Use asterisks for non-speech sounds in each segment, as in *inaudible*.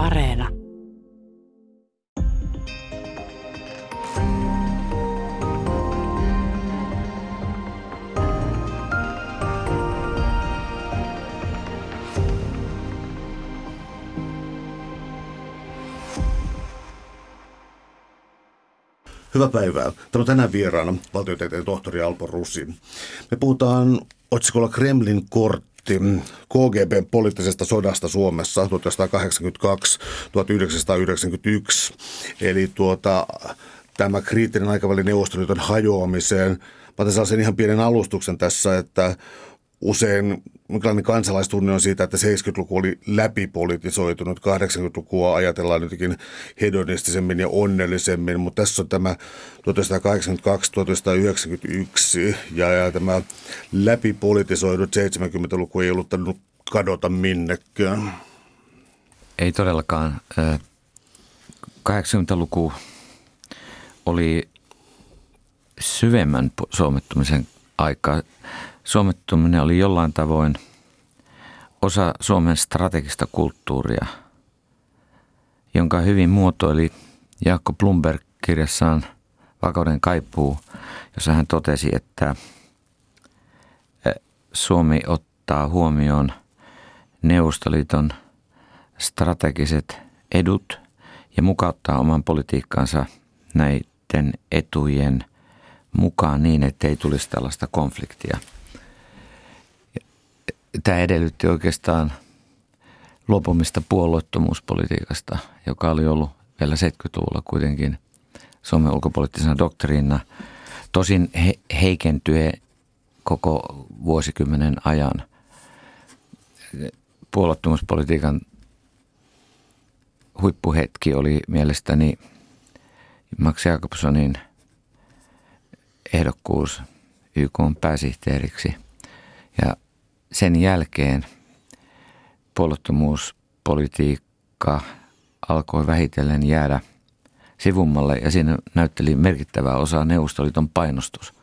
Areena. Hyvää päivää. Täällä on tänään vieraana valtiotieteen tohtori Alpo Russi. Me puhutaan otsikolla Kremlin kortti KGBn poliittisesta sodasta Suomessa 1982-1991. Eli tuota, tämä kriittinen aikavälin neuvostoliiton hajoamiseen. Mä otan sellaisen ihan pienen alustuksen tässä, että usein minkälainen kansalaistunne on siitä, että 70-luku oli läpipolitisoitunut, 80-lukua ajatellaan jotenkin hedonistisemmin ja onnellisemmin, mutta tässä on tämä 1982-1991 ja, ja tämä läpipolitisoidut 70-luku ei ollut kadota minnekään. Ei todellakaan. 80-luku oli syvemmän suomettumisen aikaa suomettuminen oli jollain tavoin osa Suomen strategista kulttuuria, jonka hyvin muotoili Jaakko Blumberg kirjassaan Vakauden kaipuu, jossa hän totesi, että Suomi ottaa huomioon Neuvostoliiton strategiset edut ja mukauttaa oman politiikkaansa näiden etujen mukaan niin, ettei tulisi tällaista konfliktia – tämä edellytti oikeastaan luopumista puolueettomuuspolitiikasta, joka oli ollut vielä 70-luvulla kuitenkin Suomen ulkopoliittisena doktriina. Tosin he, heikentyi koko vuosikymmenen ajan. Puolueettomuuspolitiikan huippuhetki oli mielestäni Max Jakobsonin ehdokkuus YK pääsihteeriksi. Ja sen jälkeen puolottomuuspolitiikka alkoi vähitellen jäädä sivummalle ja siinä näytteli merkittävää osaa Neuvostoliiton painostus.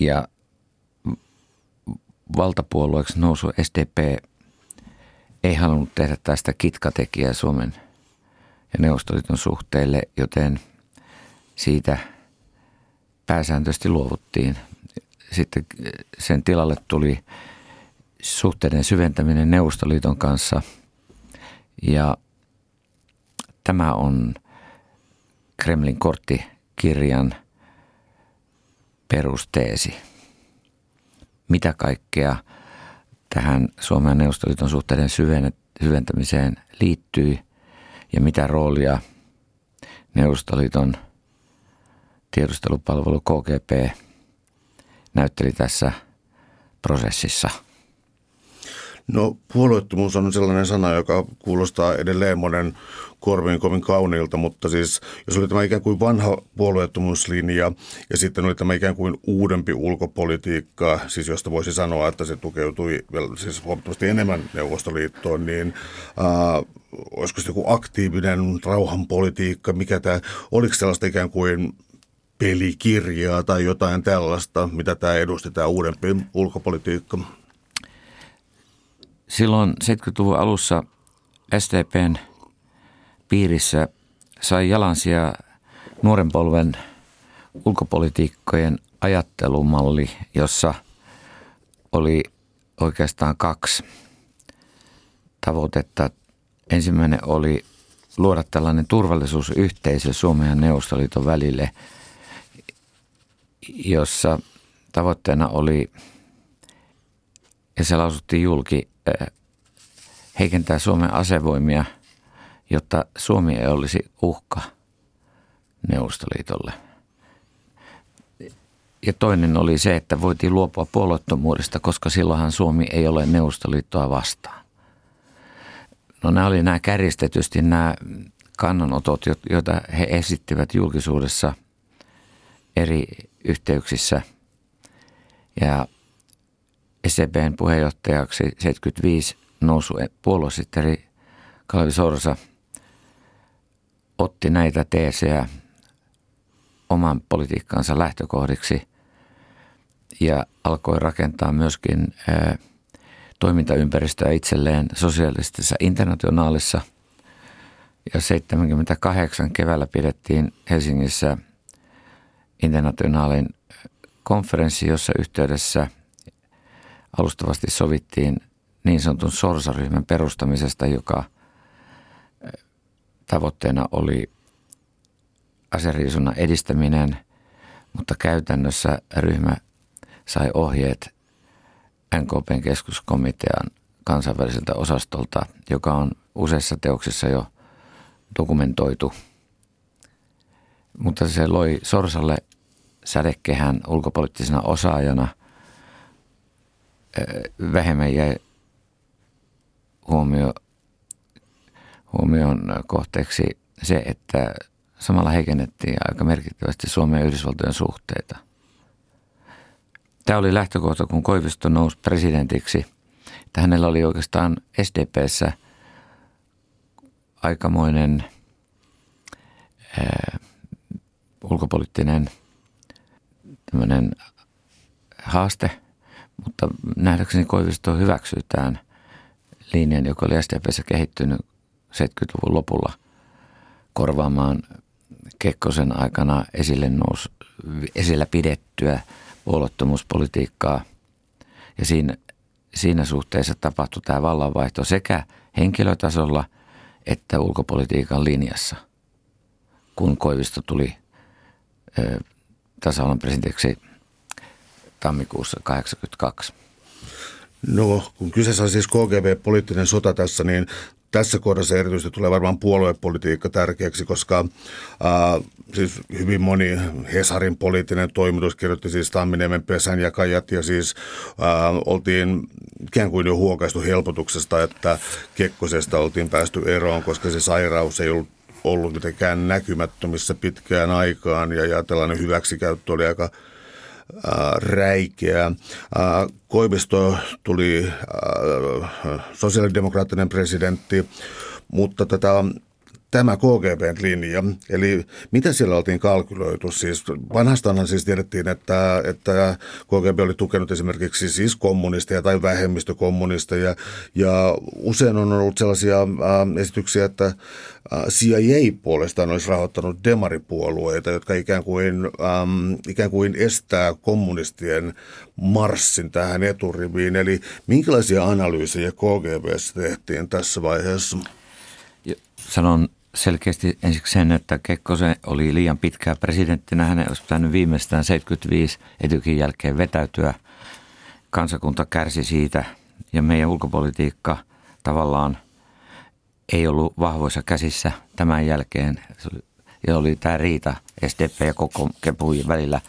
Ja valtapuolueeksi nousu SDP ei halunnut tehdä tästä kitkatekijää Suomen ja Neuvostoliiton suhteille, joten siitä pääsääntöisesti luovuttiin sitten sen tilalle tuli suhteiden syventäminen Neuvostoliiton kanssa ja tämä on Kremlin korttikirjan perusteesi. Mitä kaikkea tähän Suomen ja Neuvostoliiton suhteiden syventämiseen liittyy ja mitä roolia Neuvostoliiton tiedustelupalvelu KGP – näytteli tässä prosessissa? No puolueettomuus on sellainen sana, joka kuulostaa edelleen monen korviin kovin kauniilta, mutta siis jos oli tämä ikään kuin vanha puolueettomuuslinja ja sitten oli tämä ikään kuin uudempi ulkopolitiikka, siis josta voisi sanoa, että se tukeutui vielä siis huomattavasti enemmän Neuvostoliittoon, niin äh, olisiko se joku aktiivinen rauhanpolitiikka, mikä tämä, oliko sellaista ikään kuin pelikirjaa tai jotain tällaista, mitä tämä edusti, tämä uudempi ulkopolitiikka? Silloin 70-luvun alussa SDPn piirissä sai jalansia nuoren polven ulkopolitiikkojen ajattelumalli, jossa oli oikeastaan kaksi tavoitetta. Ensimmäinen oli luoda tällainen turvallisuusyhteisö Suomen ja Neuvostoliiton välille – jossa tavoitteena oli, ja se lausuttiin julki, heikentää Suomen asevoimia, jotta Suomi ei olisi uhka Neuvostoliitolle. Ja toinen oli se, että voitiin luopua puolueettomuudesta, koska silloinhan Suomi ei ole Neuvostoliittoa vastaan. No nämä oli nämä kärjistetysti nämä kannanotot, joita he esittivät julkisuudessa eri yhteyksissä. Ja SCBn puheenjohtajaksi 75 nousu puoluesihteeri Kalvi Sorsa otti näitä teesejä oman politiikkaansa lähtökohdiksi ja alkoi rakentaa myöskin toimintaympäristöä itselleen sosialistisessa internationaalissa. Ja 78 keväällä pidettiin Helsingissä internationaalin konferenssi, jossa yhteydessä alustavasti sovittiin niin sanotun sorsaryhmän perustamisesta, joka tavoitteena oli aseriisunnan edistäminen, mutta käytännössä ryhmä sai ohjeet NKPn keskuskomitean kansainväliseltä osastolta, joka on useissa teoksissa jo dokumentoitu. Mutta se loi Sorsalle sädekehän ulkopoliittisena osaajana. Vähemmän jäi huomio, huomion kohteeksi se, että samalla heikennettiin aika merkittävästi Suomen ja Yhdysvaltojen suhteita. Tämä oli lähtökohta, kun Koivisto nousi presidentiksi, että hänellä oli oikeastaan SDPssä aikamoinen ulkopoliittinen tämmöinen haaste, mutta nähdäkseni Koivisto hyväksyy tämän linjan, joka oli SDPssä kehittynyt 70-luvun lopulla korvaamaan Kekkosen aikana esille, nous, esillä pidettyä puolottomuuspolitiikkaa. Ja siinä, siinä suhteessa tapahtui tämä vallanvaihto sekä henkilötasolla että ulkopolitiikan linjassa, kun Koivisto tuli tasavallan presidentiksi tammikuussa 1982. No, kun kyseessä on siis KGB-poliittinen sota tässä, niin tässä kohdassa erityisesti tulee varmaan puoluepolitiikka tärkeäksi, koska äh, siis hyvin moni Hesarin poliittinen toimitus kirjoitti siis Tamminiemen pesänjakajat ja siis äh, oltiin ikään kuin jo huokaistu helpotuksesta, että Kekkosesta oltiin päästy eroon, koska se sairaus ei ollut ollut mitenkään näkymättömissä pitkään aikaan ja, ja tällainen hyväksikäyttö oli aika räikeä. Koivisto tuli sosiaalidemokraattinen presidentti, mutta tätä tämä KGBn linja, eli mitä siellä oltiin kalkyloitu? Siis vanhastaanhan siis tiedettiin, että, että KGB oli tukenut esimerkiksi siis kommunisteja tai vähemmistökommunisteja, ja usein on ollut sellaisia äh, esityksiä, että äh, CIA puolestaan olisi rahoittanut demaripuolueita, jotka ikään kuin, ähm, ikään kuin estää kommunistien marssin tähän eturiviin. Eli minkälaisia analyysejä KGBssä tehtiin tässä vaiheessa? Sanon selkeästi ensiksi sen, että Kekkosen oli liian pitkää presidenttinä. Hänen olisi pitänyt viimeistään 75 etykin jälkeen vetäytyä. Kansakunta kärsi siitä ja meidän ulkopolitiikka tavallaan ei ollut vahvoissa käsissä tämän jälkeen. Ja oli tämä riita SDP ja koko kepujen välillä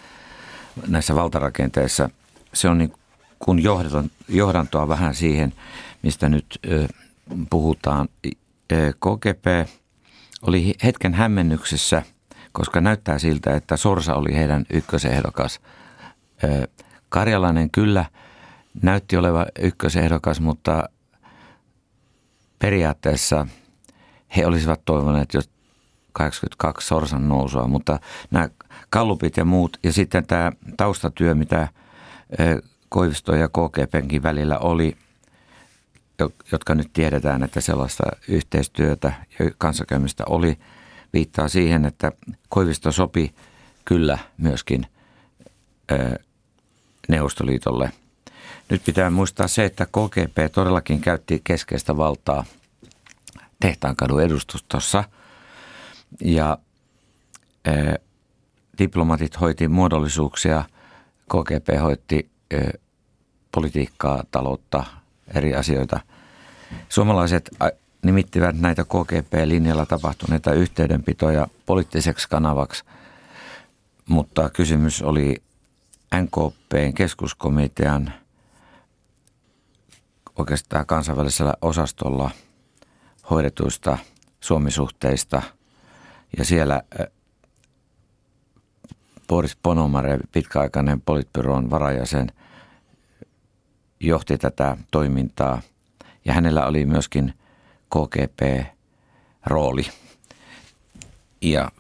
näissä valtarakenteissa. Se on niin kun johdantoa vähän siihen, mistä nyt puhutaan. KGP oli hetken hämmennyksessä, koska näyttää siltä, että Sorsa oli heidän ykkösehdokas. Karjalainen kyllä näytti oleva ykkösehdokas, mutta periaatteessa he olisivat toivoneet jo 82 Sorsan nousua, mutta nämä kallupit ja muut ja sitten tämä taustatyö, mitä Koivisto ja KGPnkin välillä oli – jotka nyt tiedetään, että sellaista yhteistyötä ja kanssakäymistä oli, viittaa siihen, että Koivisto sopi kyllä myöskin Neuvostoliitolle. Nyt pitää muistaa se, että KGP todellakin käytti keskeistä valtaa Tehtaankadun edustustossa ja diplomatit hoiti muodollisuuksia, KGP hoitti politiikkaa, taloutta, eri asioita. Suomalaiset nimittivät näitä KGP-linjalla tapahtuneita yhteydenpitoja poliittiseksi kanavaksi, mutta kysymys oli NKPn keskuskomitean oikeastaan kansainvälisellä osastolla hoidetuista suomisuhteista ja siellä Boris Ponomare, pitkäaikainen politbyroon varajäsen, johti tätä toimintaa. Ja hänellä oli myöskin KGP-rooli. Ja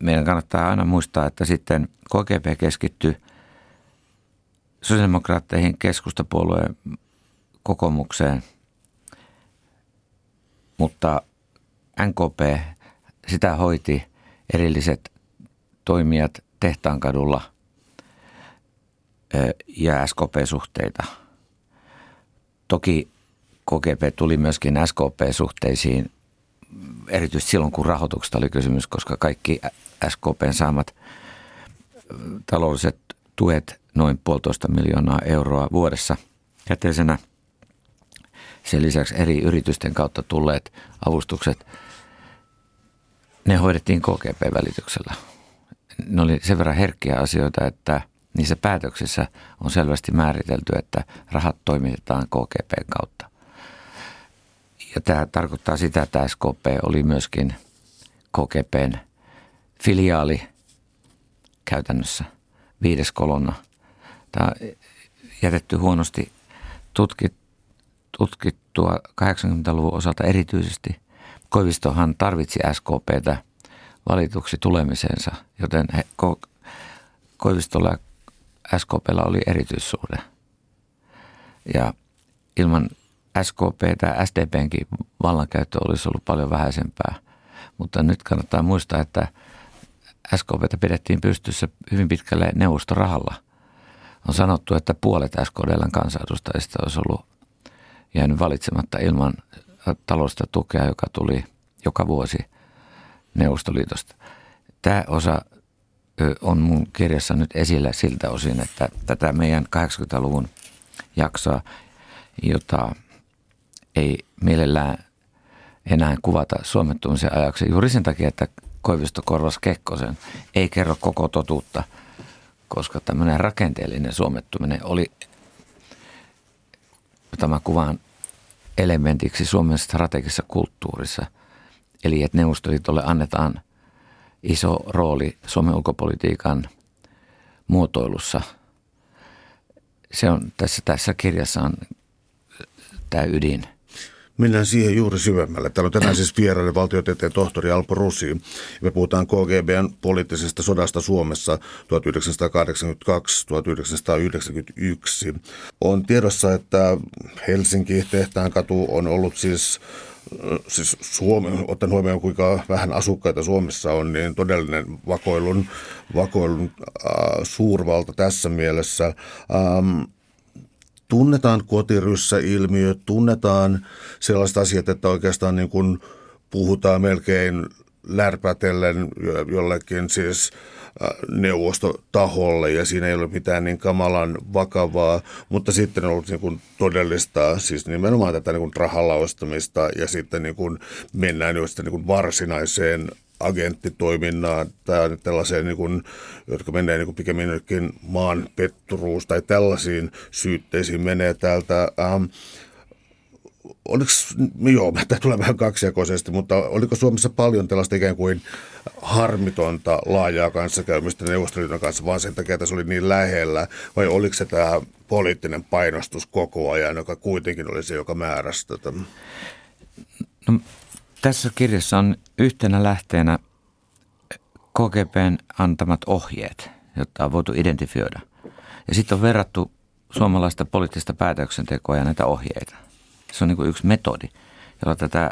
meidän kannattaa aina muistaa, että sitten KGP keskittyi sosiaalidemokraatteihin keskustapuolueen kokoomukseen, mutta NKP, sitä hoiti erilliset toimijat Tehtaankadulla ja SKP-suhteita. Toki KGP tuli myöskin SKP-suhteisiin erityisesti silloin, kun rahoituksesta oli kysymys, koska kaikki SKPn saamat taloudelliset tuet, noin puolitoista miljoonaa euroa vuodessa käteisenä. Sen lisäksi eri yritysten kautta tulleet avustukset, ne hoidettiin KGP-välityksellä. Ne oli sen verran herkkiä asioita, että niissä päätöksissä on selvästi määritelty, että rahat toimitetaan KGPn kautta. Ja tämä tarkoittaa sitä, että SKP oli myöskin KGPn filiaali käytännössä, viides kolonna. Tämä on jätetty huonosti tutkit, tutkittua 80-luvun osalta erityisesti. Koivistohan tarvitsi SKPtä valituksi tulemisensa, joten he, Ko, Koivistolla ja SKPlla oli erityissuhde. Ja ilman SKP tai SDPnkin vallankäyttö olisi ollut paljon vähäisempää. Mutta nyt kannattaa muistaa, että SKPtä pidettiin pystyssä hyvin pitkälle neuvostorahalla. On sanottu, että puolet SKDLn kansanedustajista olisi ollut jäänyt valitsematta ilman taloudellista tukea, joka tuli joka vuosi Neuvostoliitosta. Tämä osa on mun kirjassa nyt esillä siltä osin, että tätä meidän 80-luvun jaksoa, jota ei mielellään enää kuvata suomettumisen ajaksi juuri sen takia, että Koivisto korvas Kekkosen, ei kerro koko totuutta, koska tämmöinen rakenteellinen suomettuminen oli tämä kuvan elementiksi Suomen strategisessa kulttuurissa. Eli että Neuvostoliitolle annetaan iso rooli Suomen ulkopolitiikan muotoilussa. Se on tässä, tässä kirjassa on tämä ydin – Mennään siihen juuri syvemmälle. Täällä on tänään siis vieraille valtiotieteen tohtori Alpo Rusi. Me puhutaan KGBn poliittisesta sodasta Suomessa 1982-1991. On tiedossa, että Helsinki Tehtaankatu on ollut siis siis Suomi, ottaen huomioon kuinka vähän asukkaita Suomessa on, niin todellinen vakoilun, vakoilun äh, suurvalta tässä mielessä. Ähm, tunnetaan kotiryssä-ilmiö, tunnetaan sellaiset asiat, että oikeastaan niin kuin puhutaan melkein lärpätellen jollekin siis äh, neuvostotaholle ja siinä ei ole mitään niin kamalan vakavaa, mutta sitten on ollut niin kuin todellista, siis nimenomaan tätä niin kuin rahalla ja sitten niin kuin mennään jo sitten niin kuin varsinaiseen agenttitoiminnaan tai tällaiseen, niin kuin, jotka menee niin kuin pikemminkin maan petturuus tai tällaisiin syytteisiin menee täältä. Ähm, oliko, joo, tämä tulee vähän kaksijakoisesti, mutta oliko Suomessa paljon tällaista ikään kuin harmitonta laajaa kanssakäymistä Neuvostoliiton kanssa, vaan sen takia, että se oli niin lähellä, vai oliko se tämä poliittinen painostus koko ajan, joka kuitenkin oli se, joka määräsi tätä? No, tässä kirjassa on yhtenä lähteenä KGPn antamat ohjeet, jotta on voitu identifioida. Ja sitten on verrattu suomalaista poliittista päätöksentekoa ja näitä ohjeita. Se on niin yksi metodi, jolla tätä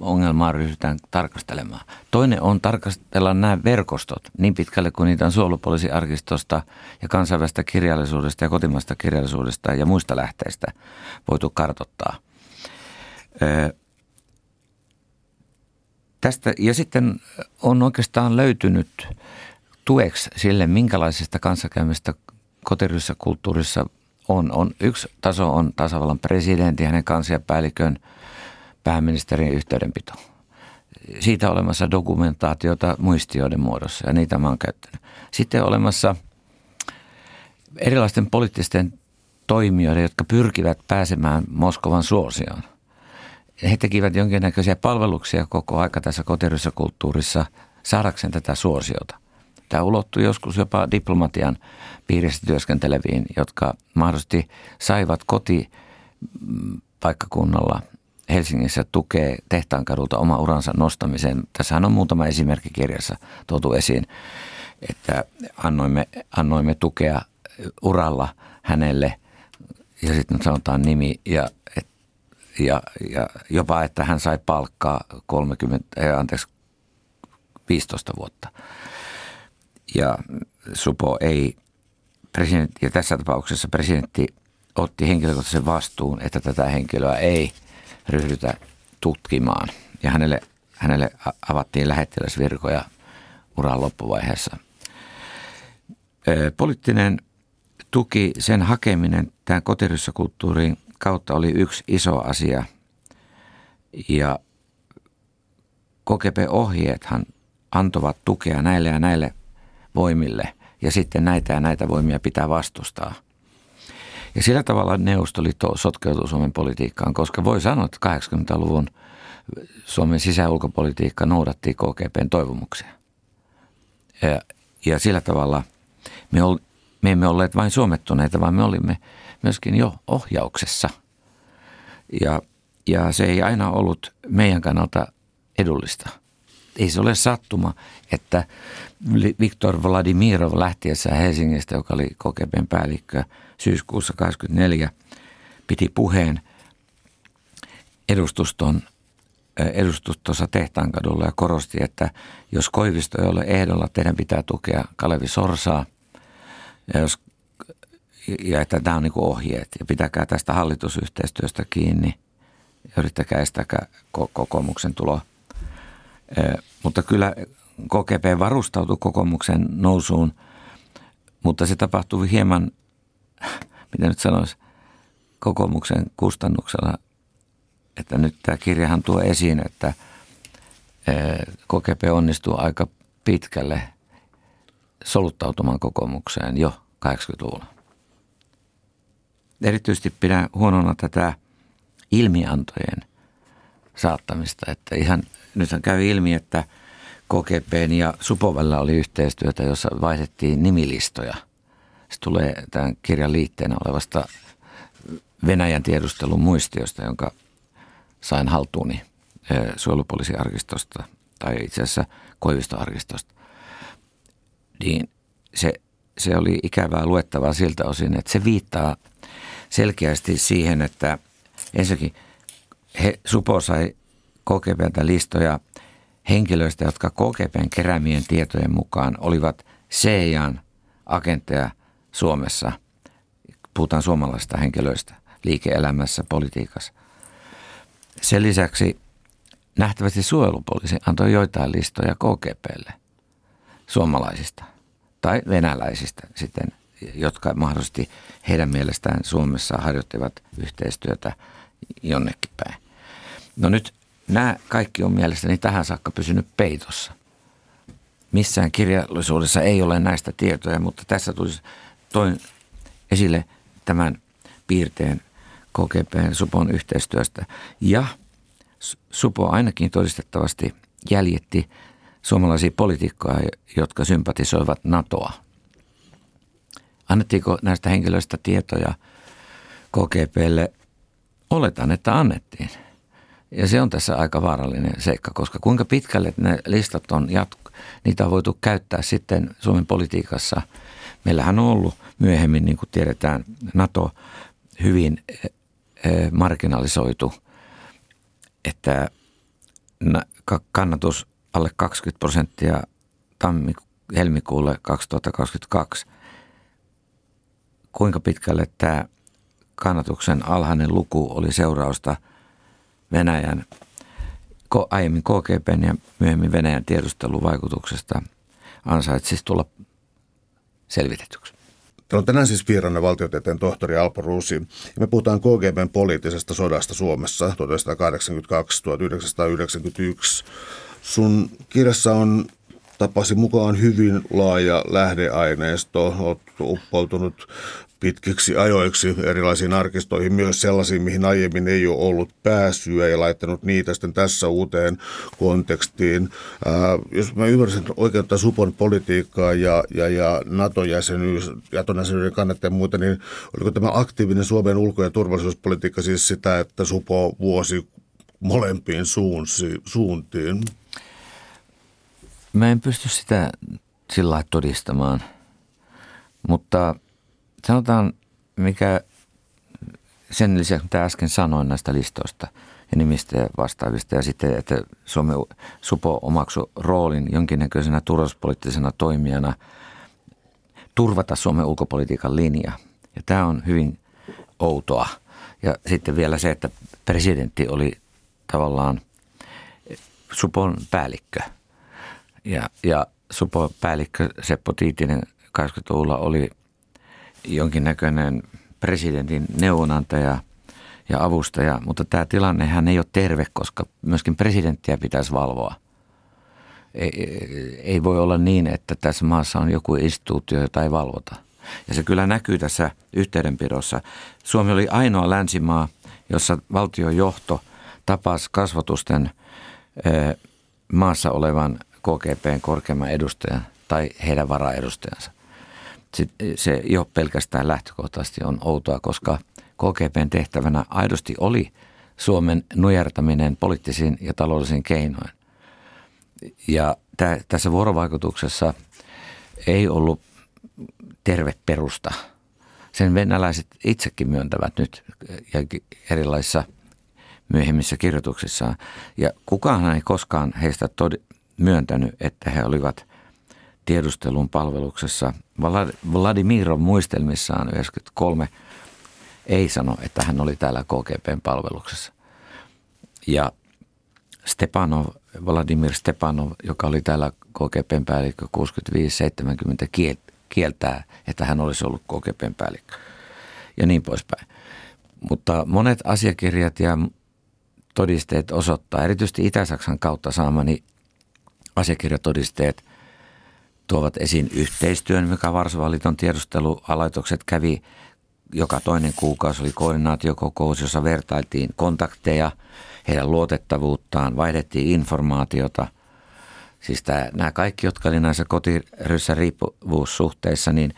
ongelmaa ryhdytään tarkastelemaan. Toinen on tarkastella nämä verkostot niin pitkälle kuin niitä on suojelupoliisiarkistosta ja kansainvälistä kirjallisuudesta ja kotimaista kirjallisuudesta ja muista lähteistä voitu kartottaa. Tästä, ja sitten on oikeastaan löytynyt tueksi sille, minkälaisesta kanssakäymistä kotiryssä kulttuurissa on. on. Yksi taso on tasavallan presidentti, hänen kansliapäällikön pääministerin yhteydenpito. Siitä olemassa dokumentaatiota muistioiden muodossa ja niitä mä oon käyttänyt. Sitten olemassa erilaisten poliittisten toimijoiden, jotka pyrkivät pääsemään Moskovan suosioon – he tekivät jonkinnäköisiä palveluksia koko aika tässä kotiryssä kulttuurissa saadakseen tätä suosiota. Tämä ulottui joskus jopa diplomatian piirissä työskenteleviin, jotka mahdollisesti saivat koti paikkakunnalla Helsingissä tukee tehtaankadulta oma uransa nostamiseen. Tässähän on muutama esimerkki kirjassa tuotu esiin, että annoimme, annoimme tukea uralla hänelle ja sitten sanotaan nimi ja, et, ja, ja jopa, että hän sai palkkaa 30, äh, anteeksi, 15 vuotta. Ja Supo ei, presidentti, ja tässä tapauksessa presidentti otti henkilökohtaisen vastuun, että tätä henkilöä ei ryhdytä tutkimaan. Ja hänelle, hänelle avattiin lähettiläsvirkoja uran loppuvaiheessa. Poliittinen tuki, sen hakeminen tämän kotiryssäkulttuurin kautta oli yksi iso asia. Ja KGP-ohjeethan antovat tukea näille ja näille voimille ja sitten näitä ja näitä voimia pitää vastustaa. Ja sillä tavalla Neuvostoliitto sotkeutui Suomen politiikkaan, koska voi sanoa, että 80-luvun Suomen sisä- ja ulkopolitiikka noudatti KGPn toivomuksia. Ja, ja sillä tavalla me, ol, me emme olleet vain suomettuneita, vaan me olimme myöskin jo ohjauksessa. Ja, ja se ei aina ollut meidän kannalta edullista. Ei se ole sattuma, että Viktor Vladimirov lähtiessä Helsingistä, joka oli KGBn päällikkö syyskuussa 24, piti puheen edustuston edustustossa Tehtaankadulla ja korosti, että jos Koivisto ei ole ehdolla, teidän pitää tukea Kalevi Sorsaa. Ja, jos, ja että tämä on niin ohjeet. Ja pitäkää tästä hallitusyhteistyöstä kiinni. Ja yrittäkää estää kokoomuksen tulo. Mutta kyllä KGP varustautui kokoomuksen nousuun, mutta se tapahtui hieman, *laughs* miten nyt sanoisi, kokoomuksen kustannuksella. Että nyt tämä kirjahan tuo esiin, että KGP onnistuu aika pitkälle soluttautumaan kokoomukseen jo 80-luvulla. Erityisesti pidän huonona tätä ilmiantojen saattamista, että ihan nythän käy ilmi, että – KGPn ja Supovella oli yhteistyötä, jossa vaihdettiin nimilistoja. Se tulee tämän kirjan liitteenä olevasta Venäjän tiedustelun muistiosta, jonka sain haltuuni suojelupoliisiarkistosta tai itse asiassa Koivistoarkistosta. Niin se, se oli ikävää luettavaa siltä osin, että se viittaa selkeästi siihen, että ensinnäkin he, Supo sai KGPltä listoja – henkilöistä, jotka KGPn keräämien tietojen mukaan olivat CIAn agentteja Suomessa. Puhutaan suomalaisista henkilöistä liike-elämässä, politiikassa. Sen lisäksi nähtävästi suojelupoliisi antoi joitain listoja KGPlle suomalaisista tai venäläisistä sitten, jotka mahdollisesti heidän mielestään Suomessa harjoittivat yhteistyötä jonnekin päin. No nyt Nämä kaikki on mielestäni tähän saakka pysynyt peitossa. Missään kirjallisuudessa ei ole näistä tietoja, mutta tässä tulisi toin esille tämän piirteen KGPn Supon yhteistyöstä. Ja Supo ainakin todistettavasti jäljitti suomalaisia poliitikkoja, jotka sympatisoivat NATOa. Annettiinko näistä henkilöistä tietoja KGPlle? Oletan, että annettiin. Ja se on tässä aika vaarallinen seikka, koska kuinka pitkälle ne listat on jatku, niitä on voitu käyttää sitten Suomen politiikassa. Meillähän on ollut myöhemmin, niin kuin tiedetään, NATO hyvin eh, eh, marginalisoitu, että kannatus alle 20 prosenttia helmikuulle 2022. Kuinka pitkälle tämä kannatuksen alhainen luku oli seurausta – Venäjän, aiemmin KGBn ja myöhemmin Venäjän tiedusteluvaikutuksesta ansaitsisi tulla selvitetyksi. Täällä on tänään siis vieraana valtiotieteen tohtori Alpo Ruusi. Ja me puhutaan KGBn poliittisesta sodasta Suomessa 1982-1991. Sun kirjassa on tapasi mukaan hyvin laaja lähdeaineisto. Olet uppoutunut pitkiksi ajoiksi erilaisiin arkistoihin, myös sellaisiin, mihin aiemmin ei ole ollut pääsyä ja laittanut niitä sitten tässä uuteen kontekstiin. Ää, jos mä ymmärsin oikein että Supon politiikkaa ja, ja, ja NATO-jäsenyys, NATO-jäsenyyden kannattaa muuta, niin oliko tämä aktiivinen Suomen ulko- ja turvallisuuspolitiikka siis sitä, että Supo vuosi molempiin suunsi, suuntiin? Mä en pysty sitä sillä todistamaan, mutta – sanotaan, mikä sen lisäksi, mitä äsken sanoin näistä listoista ja nimistä ja vastaavista, ja sitten, että Suomen Supo omaksu roolin jonkinnäköisenä turvallisuuspoliittisena toimijana turvata Suomen ulkopolitiikan linja. Ja tämä on hyvin outoa. Ja sitten vielä se, että presidentti oli tavallaan Supon päällikkö. Ja, ja Supon päällikkö Seppo Tiitinen 80-luvulla oli jonkinnäköinen presidentin neuvonantaja ja avustaja, mutta tämä tilannehän ei ole terve, koska myöskin presidenttiä pitäisi valvoa. Ei, ei voi olla niin, että tässä maassa on joku instituutio, jota ei valvota. Ja se kyllä näkyy tässä yhteydenpidossa. Suomi oli ainoa länsimaa, jossa valtiojohto tapasi kasvatusten maassa olevan KGPn korkeamman edustajan tai heidän varaedustajansa se jo pelkästään lähtökohtaisesti on outoa, koska KGPn tehtävänä aidosti oli Suomen nujertaminen poliittisiin ja taloudellisiin keinoin. Ja tä, tässä vuorovaikutuksessa ei ollut terve perusta. Sen venäläiset itsekin myöntävät nyt ja erilaisissa myöhemmissä kirjoituksissaan. Ja kukaan ei koskaan heistä tod- myöntänyt, että he olivat – tiedustelun palveluksessa. Vladimirov muistelmissaan 93 ei sano, että hän oli täällä KGPn palveluksessa. Ja Stepanov, Vladimir Stepanov, joka oli täällä KGPn päällikkö 65-70, kieltää, että hän olisi ollut KGPn päällikkö ja niin poispäin. Mutta monet asiakirjat ja todisteet osoittaa, erityisesti Itä-Saksan kautta saamani asiakirjatodisteet – tuovat esiin yhteistyön, mikä Varsovan liiton tiedustelualaitokset kävi joka toinen kuukausi oli koordinaatiokokous, jossa vertailtiin kontakteja, heidän luotettavuuttaan, vaihdettiin informaatiota. Siis tämä, nämä kaikki, jotka oli näissä kotiryssä riippuvuussuhteissa, niin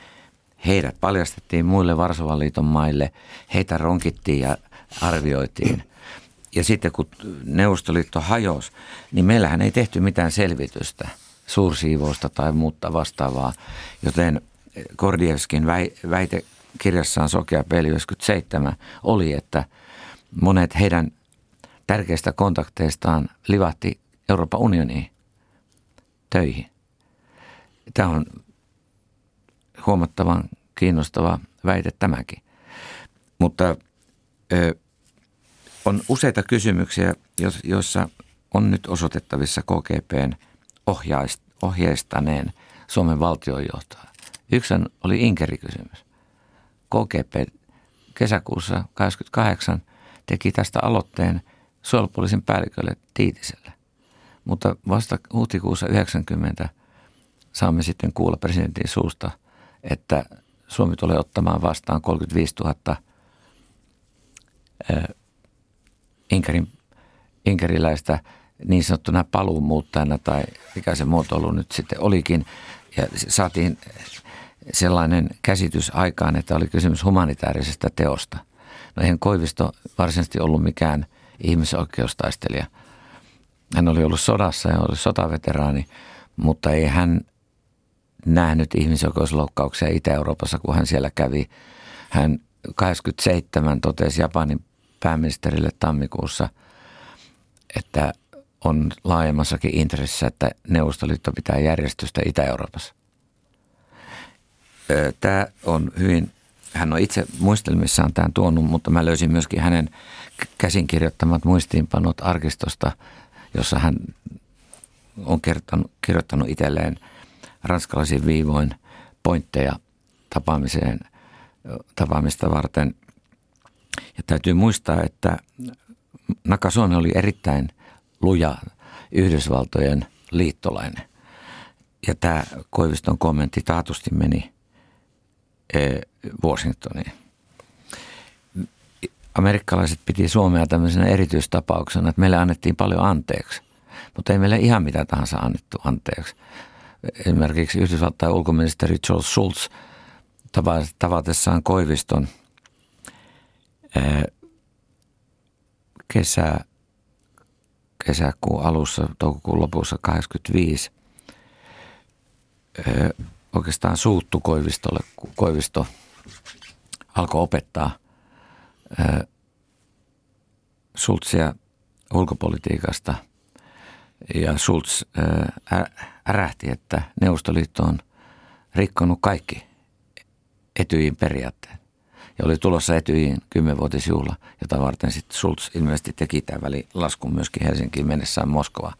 heidät paljastettiin muille Varsovan liiton maille, heitä ronkittiin ja arvioitiin. Ja sitten kun Neuvostoliitto hajosi, niin meillähän ei tehty mitään selvitystä – suursiivousta tai muuta vastaavaa. Joten Kordievskin väite kirjassaan Sokea peli 97 oli, että monet heidän tärkeistä kontakteistaan livahti Euroopan unioniin töihin. Tämä on huomattavan kiinnostava väite tämäkin. Mutta ö, on useita kysymyksiä, joissa on nyt osoitettavissa KGPn – ohjeistaneen Suomen valtionjohtoa. Yksi oli Inkeri-kysymys. KGP kesäkuussa 28 teki tästä aloitteen suojelupoliisin päällikölle Tiitiselle. Mutta vasta huhtikuussa 90 saamme sitten kuulla presidentin suusta, että Suomi tulee ottamaan vastaan 35 000 Inkerin, inkeriläistä – niin sanottuna paluumuuttajana tai mikä se muotoilu nyt sitten olikin. Ja saatiin sellainen käsitys aikaan, että oli kysymys humanitaarisesta teosta. No eihän Koivisto varsinaisesti ollut mikään ihmisoikeustaistelija. Hän oli ollut sodassa ja oli sotaveteraani, mutta ei hän nähnyt ihmisoikeusloukkauksia Itä-Euroopassa, kun hän siellä kävi. Hän 87 totesi Japanin pääministerille tammikuussa, että on laajemmassakin intressissä, että Neuvostoliitto pitää järjestystä Itä-Euroopassa. Tämä on hyvin, hän on itse muistelmissaan tämän tuonut, mutta mä löysin myöskin hänen käsinkirjoittamat muistiinpanot arkistosta, jossa hän on kirjoittanut, itselleen ranskalaisin viivoin pointteja tapaamiseen, tapaamista varten. Ja täytyy muistaa, että Nakasone oli erittäin luja Yhdysvaltojen liittolainen. Ja tämä Koiviston kommentti taatusti meni e, Washingtoniin. Amerikkalaiset piti Suomea tämmöisenä erityistapauksena, että meille annettiin paljon anteeksi, mutta ei meille ihan mitä tahansa annettu anteeksi. Esimerkiksi Yhdysvaltain ulkoministeri Charles Schultz tavatessaan Koiviston e, kesä kesäkuun alussa, toukokuun lopussa 85 öö, oikeastaan suuttu Koivistolle, kun Koivisto alkoi opettaa Schulzia ulkopolitiikasta ja Schulz ärähti, että Neuvostoliitto on rikkonut kaikki Etyjin periaatteet. Ja oli tulossa Etyjin kymmenvuotisjuhla, jota varten sitten Schulz ilmeisesti teki tämän välilaskun myöskin Helsinkiin mennessään Moskova.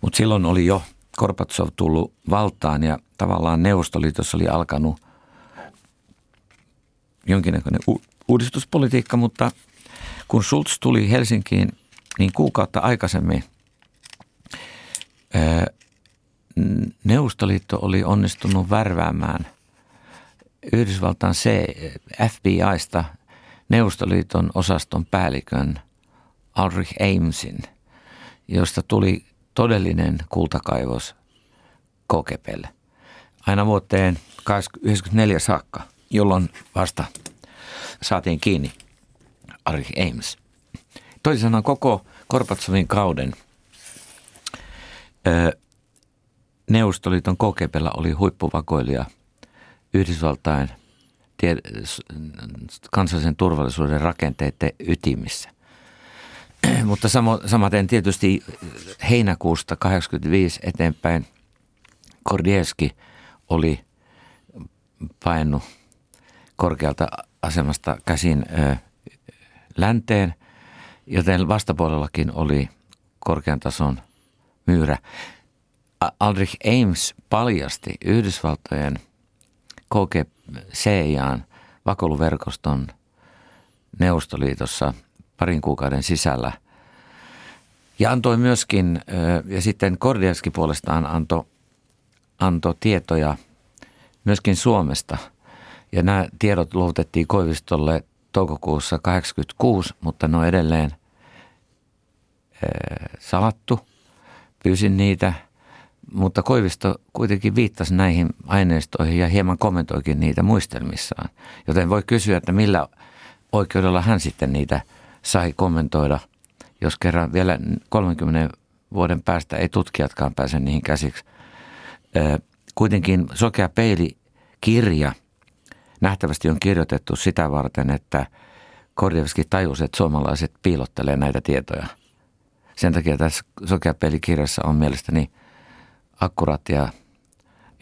Mutta silloin oli jo Korpatsov tullut valtaan ja tavallaan Neuvostoliitossa oli alkanut jonkinnäköinen u- uudistuspolitiikka, mutta kun Schulz tuli Helsinkiin, niin kuukautta aikaisemmin Neuvostoliitto oli onnistunut värväämään Yhdysvaltain C, FBIsta Neuvostoliiton osaston päällikön Aldrich Amesin, josta tuli todellinen kultakaivos KGBlle. Aina vuoteen 1994 saakka, jolloin vasta saatiin kiinni Aldrich Ames. Toisin sanoen koko Korpatsovin kauden Neuvostoliiton KGBllä oli huippuvakoilija Yhdysvaltain kansallisen turvallisuuden rakenteiden ytimissä. *clears throat* Mutta samaten tietysti heinäkuusta 85 eteenpäin Kordieski oli painut korkealta asemasta käsin länteen, joten vastapuolellakin oli korkean tason myyrä. Aldrich Ames paljasti Yhdysvaltojen KGCIAn vakoiluverkoston Neuvostoliitossa parin kuukauden sisällä. Ja antoi myöskin, ja sitten Kordiaski puolestaan antoi anto tietoja myöskin Suomesta. Ja nämä tiedot luovutettiin Koivistolle toukokuussa 1986, mutta ne on edelleen salattu. Pyysin niitä, mutta Koivisto kuitenkin viittasi näihin aineistoihin ja hieman kommentoikin niitä muistelmissaan. Joten voi kysyä, että millä oikeudella hän sitten niitä sai kommentoida, jos kerran vielä 30 vuoden päästä ei tutkijatkaan pääse niihin käsiksi. Kuitenkin Sokea peili kirja nähtävästi on kirjoitettu sitä varten, että Korjevski tajusi, että suomalaiset piilottelee näitä tietoja. Sen takia tässä Sokea kirjassa on mielestäni akkuraattia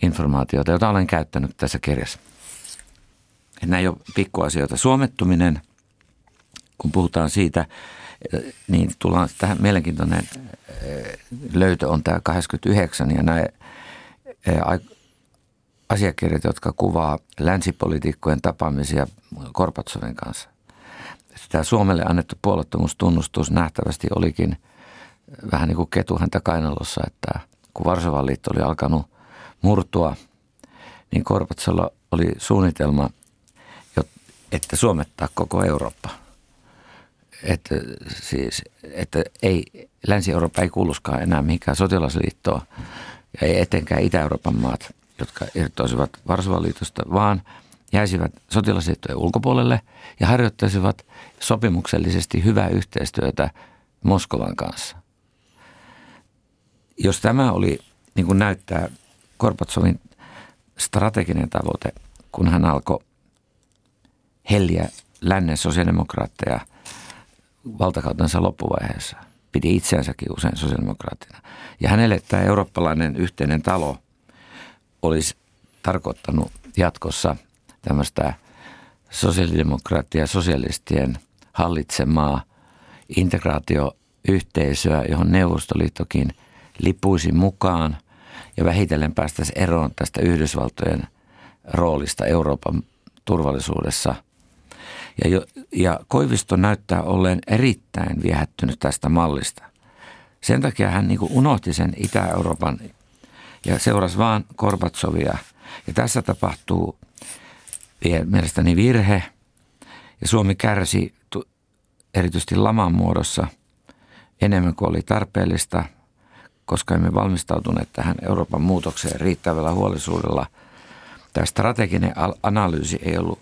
informaatiota, jota olen käyttänyt tässä kirjassa. Nämä ei ole pikkuasioita. Suomettuminen – kun puhutaan siitä, niin tullaan tähän mielenkiintoinen eh, löytö on tämä 89 ja nämä eh, asiakirjat, jotka kuvaa länsipolitiikkojen tapaamisia Korpatsovin kanssa. Tämä Suomelle annettu puolettomuustunnustus nähtävästi olikin vähän niin kuin ketu häntä kainalossa, että kun Varsovan liitto oli alkanut murtua, niin Korpatsolla oli suunnitelma, että suomettaa koko Eurooppa – että, siis, että ei, Länsi-Eurooppa ei kuuluskaan enää mihinkään sotilasliittoon ja ei etenkään Itä-Euroopan maat, jotka irtoisivat Varsovan liitosta, vaan jäisivät sotilasliittojen ulkopuolelle ja harjoittaisivat sopimuksellisesti hyvää yhteistyötä Moskovan kanssa. Jos tämä oli, niin kuin näyttää Korpatsovin strateginen tavoite, kun hän alkoi helliä lännen sosiaalidemokraatteja – valtakautensa loppuvaiheessa. Piti itseänsäkin usein sosiaalidemokraattina. Ja hänelle tämä eurooppalainen yhteinen talo olisi tarkoittanut jatkossa tämmöistä sosiaalidemokraattia sosialistien hallitsemaa integraatioyhteisöä, johon Neuvostoliittokin lipuisi mukaan ja vähitellen päästäisiin eroon tästä Yhdysvaltojen roolista Euroopan turvallisuudessa – ja, jo, ja Koivisto näyttää olleen erittäin viehättynyt tästä mallista. Sen takia hän niin unohti sen Itä-Euroopan ja seurasi vaan Korbatsovia. Ja tässä tapahtuu mielestäni virhe. Ja Suomi kärsi erityisesti laman muodossa enemmän kuin oli tarpeellista, koska emme valmistautuneet tähän Euroopan muutokseen riittävällä huolellisuudella. Tämä strateginen analyysi ei ollut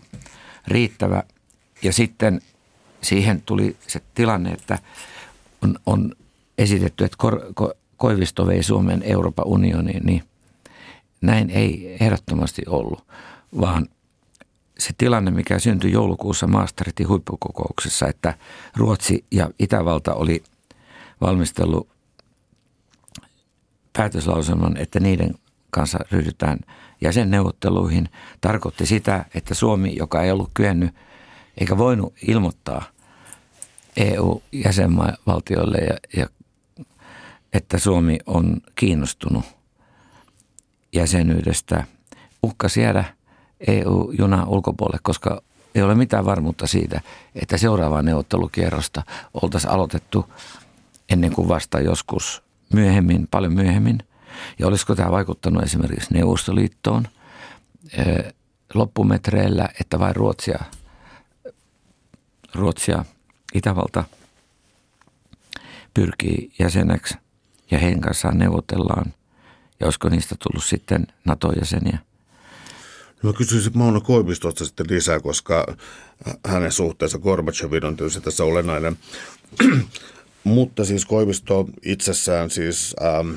riittävä – ja sitten siihen tuli se tilanne, että on, on esitetty, että Kor, Ko, Koivisto vei Suomen Euroopan unioniin, niin näin ei ehdottomasti ollut, vaan se tilanne, mikä syntyi joulukuussa Maastrichtin huippukokouksessa, että Ruotsi ja Itävalta oli valmistellut päätöslauselman, että niiden kanssa ryhdytään jäsenneuvotteluihin, tarkoitti sitä, että Suomi, joka ei ollut kyennyt eikä voinut ilmoittaa EU-jäsenvaltioille, ja, ja, että Suomi on kiinnostunut jäsenyydestä, uhkasi jäädä EU-juna ulkopuolelle, koska ei ole mitään varmuutta siitä, että seuraavaa neuvottelukierrosta oltaisiin aloitettu ennen kuin vasta joskus myöhemmin, paljon myöhemmin. Ja olisiko tämä vaikuttanut esimerkiksi Neuvostoliittoon loppumetreillä, että vain Ruotsia, Ruotsia Itävalta pyrkii jäseneksi ja heidän kanssaan neuvotellaan. Ja olisiko niistä tullut sitten NATO-jäseniä? No mä kysyisin Mauno Koivistosta sitten lisää, koska hänen suhteensa Gorbachevin on tietysti tässä olennainen. Mutta siis Koivisto itsessään siis ähm,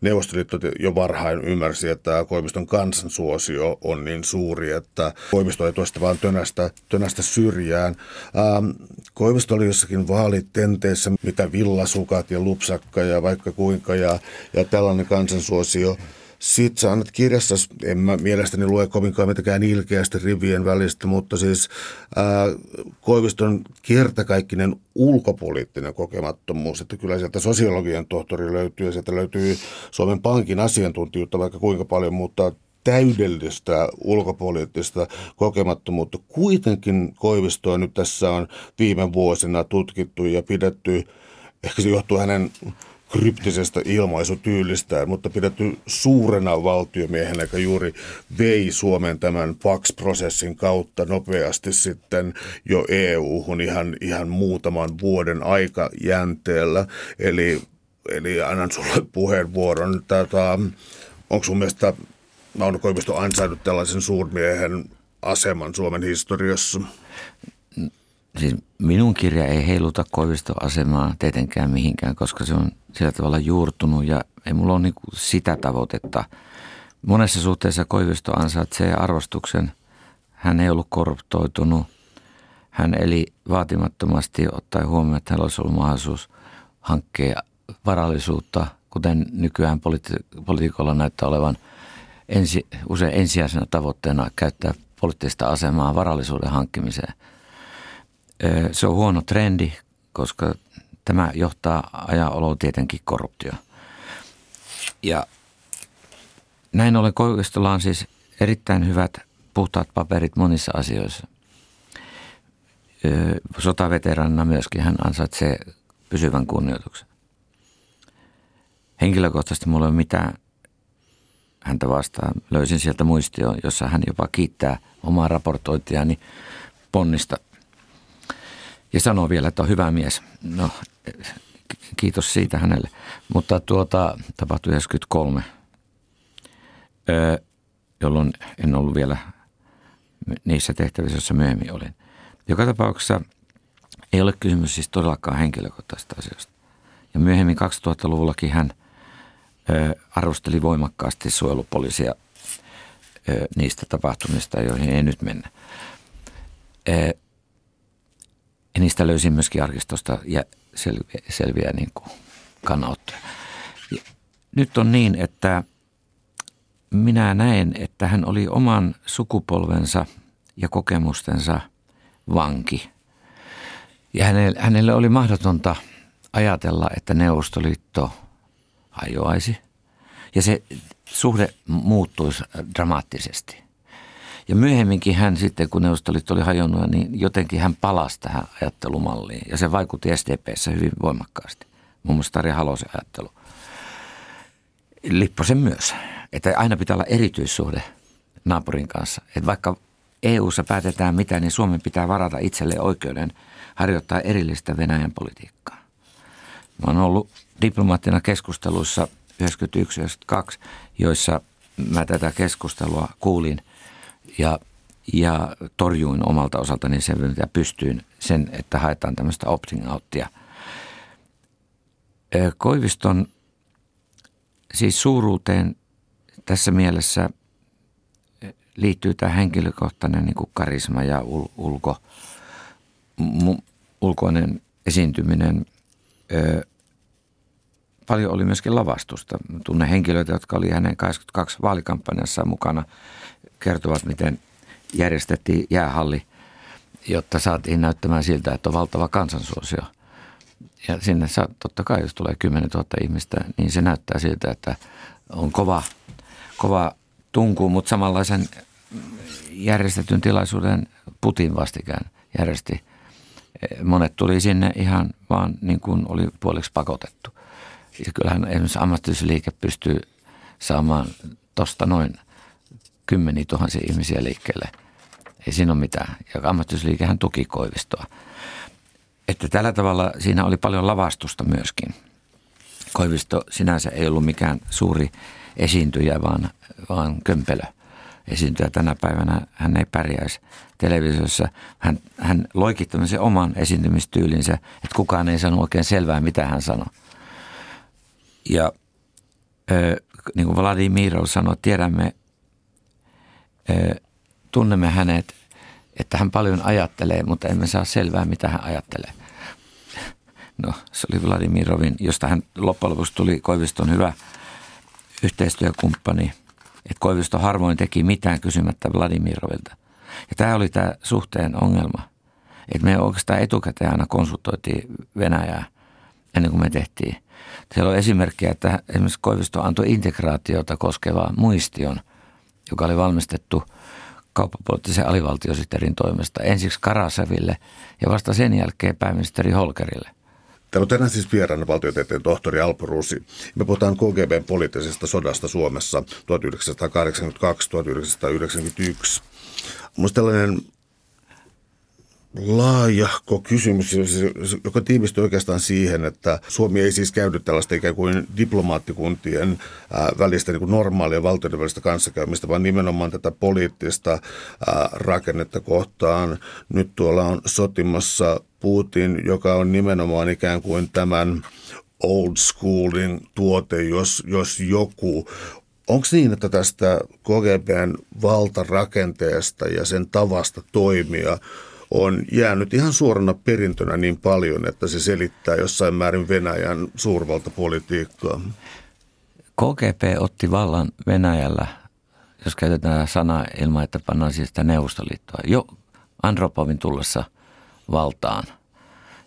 Neuvostoliitto jo varhain ymmärsi, että Koiviston kansansuosio on niin suuri, että Koivisto ei tuosta vaan tönästä, tönästä syrjään. Ähm, Koivisto oli jossakin vaalitenteessä, mitä villasukat ja lupsakka ja vaikka kuinka ja, ja tällainen kansansuosio – sitten sä annat kirjassa, en mä mielestäni lue kovinkaan mitenkään ilkeästi rivien välistä, mutta siis ää, Koiviston kertakaikkinen ulkopoliittinen kokemattomuus, että kyllä sieltä sosiologian tohtori löytyy ja sieltä löytyy Suomen Pankin asiantuntijuutta vaikka kuinka paljon, mutta täydellistä ulkopoliittista kokemattomuutta. Kuitenkin Koivistoa nyt tässä on viime vuosina tutkittu ja pidetty, ehkä se johtuu hänen kryptisestä ilmaisutyylistään, mutta pidetty suurena valtiomiehenä, joka juuri vei Suomen tämän Pax-prosessin kautta nopeasti sitten jo EU-hun ihan, ihan muutaman vuoden aikajänteellä. Eli, eli annan sulle puheenvuoron. Tätä, onko sun mielestä Mauno Koivisto ansainnut tällaisen suurmiehen aseman Suomen historiassa? Siis minun kirja ei heiluta Koivisto-asemaa tietenkään mihinkään, koska se on sillä tavalla juurtunut ja ei mulla ole niin sitä tavoitetta. Monessa suhteessa Koivisto ansaitsee arvostuksen. Hän ei ollut korruptoitunut. Hän eli vaatimattomasti ottaen huomioon, että hänellä olisi ollut mahdollisuus hankkia varallisuutta, kuten nykyään politi- politiikolla näyttää olevan ensi, usein ensisijaisena tavoitteena käyttää poliittista asemaa varallisuuden hankkimiseen – se on huono trendi, koska tämä johtaa ajan tietenkin korruptioon. Ja näin ollen Koivistolla on siis erittäin hyvät puhtaat paperit monissa asioissa. Sotaveteranina myöskin hän ansaitsee pysyvän kunnioituksen. Henkilökohtaisesti mulla ei ole mitään häntä vastaan. Löysin sieltä muistio, jossa hän jopa kiittää omaa raportointiani ponnista – ja sanoo vielä, että on hyvä mies. No, kiitos siitä hänelle. Mutta tuota, tapahtui 93, jolloin en ollut vielä niissä tehtävissä, joissa myöhemmin olin. Joka tapauksessa ei ole kysymys siis todellakaan henkilökohtaisesta asiasta. Ja myöhemmin 2000-luvullakin hän arvosteli voimakkaasti suojelupoliisia niistä tapahtumista, joihin ei nyt mennä. Ja niistä löysin myöskin arkistosta ja selviä, selviä niin kannanottoja. Ja nyt on niin, että minä näen, että hän oli oman sukupolvensa ja kokemustensa vanki. Ja hänelle, hänelle oli mahdotonta ajatella, että Neuvostoliitto hajoaisi. Ja se suhde muuttuisi dramaattisesti. Ja myöhemminkin hän sitten, kun Neuvostoliitto oli hajonnut, niin jotenkin hän palasi tähän ajattelumalliin. Ja se vaikutti SDPssä hyvin voimakkaasti. Muun muassa Tarja Halosen ajattelu. Lipposen myös. Että aina pitää olla erityissuhde naapurin kanssa. Että vaikka EU-ssa päätetään mitä, niin Suomen pitää varata itselle oikeuden harjoittaa erillistä Venäjän politiikkaa. Mä oon ollut diplomaattina keskusteluissa 91-92, joissa mä tätä keskustelua kuulin – ja, ja torjuin omalta osaltani sen, mitä pystyin sen, että haetaan tämmöistä opting outtia. Koiviston siis suuruuteen tässä mielessä liittyy tämä henkilökohtainen niin kuin karisma ja ul, ulko, mu, ulkoinen esiintyminen. Ö, paljon oli myöskin lavastusta. Tunne henkilöitä, jotka oli hänen 22 vaalikampanjassa mukana, kertovat, miten järjestettiin jäähalli, jotta saatiin näyttämään siltä, että on valtava kansansuosio. Ja sinne saa, totta kai, jos tulee 10 000 ihmistä, niin se näyttää siltä, että on kova, kova tunku, mutta samanlaisen järjestetyn tilaisuuden Putin vastikään järjesti. Monet tuli sinne ihan vaan niin kuin oli puoliksi pakotettu. Ja kyllähän esimerkiksi ammattiyhdistysliike pystyy saamaan tuosta noin kymmeniä tuhansia ihmisiä liikkeelle. Ei siinä ole mitään. Ja ammattiyhdistysliikehän tuki Koivistoa. Että tällä tavalla siinä oli paljon lavastusta myöskin. Koivisto sinänsä ei ollut mikään suuri esiintyjä, vaan, vaan kömpelö esiintyjä. Tänä päivänä hän ei pärjäisi televisiossa. Hän, hän loikitti tämmöisen oman esiintymistyylinsä, että kukaan ei sano oikein selvää, mitä hän sanoi. Ja ö, niin kuin Vladimir sanoi, tiedämme, tunnemme hänet, että hän paljon ajattelee, mutta emme saa selvää, mitä hän ajattelee. No, se oli Vladimirovin, josta hän loppujen lopuksi tuli Koiviston hyvä yhteistyökumppani. Että Koivisto harvoin teki mitään kysymättä Vladimirovilta. Ja tämä oli tämä suhteen ongelma. Että me oikeastaan etukäteen aina konsultoitiin Venäjää ennen kuin me tehtiin. Siellä on esimerkkiä, että esimerkiksi Koivisto antoi integraatiota koskevaa muistion, joka oli valmistettu kauppapoliittisen alivaltiosihteerin toimesta ensiksi Karaseville ja vasta sen jälkeen pääministeri Holkerille. Täällä on tänään siis vieraana valtiotieteen tohtori Alpo Rusi. Me puhutaan KGBn poliittisesta sodasta Suomessa 1982-1991. Minusta tällainen laajahko kysymys, joka tiivistyy oikeastaan siihen, että Suomi ei siis käydy tällaista ikään kuin diplomaattikuntien välistä niin kuin normaalia valtioiden välistä kanssakäymistä, vaan nimenomaan tätä poliittista rakennetta kohtaan. Nyt tuolla on sotimassa Putin, joka on nimenomaan ikään kuin tämän old schoolin tuote, jos, jos joku Onko niin, että tästä KGBn valtarakenteesta ja sen tavasta toimia on jäänyt ihan suorana perintönä niin paljon, että se selittää jossain määrin Venäjän suurvaltapolitiikkaa. KGP otti vallan Venäjällä, jos käytetään sanaa ilman, että pannaan siis sitä Neuvostoliittoa, jo Andropovin tullessa valtaan.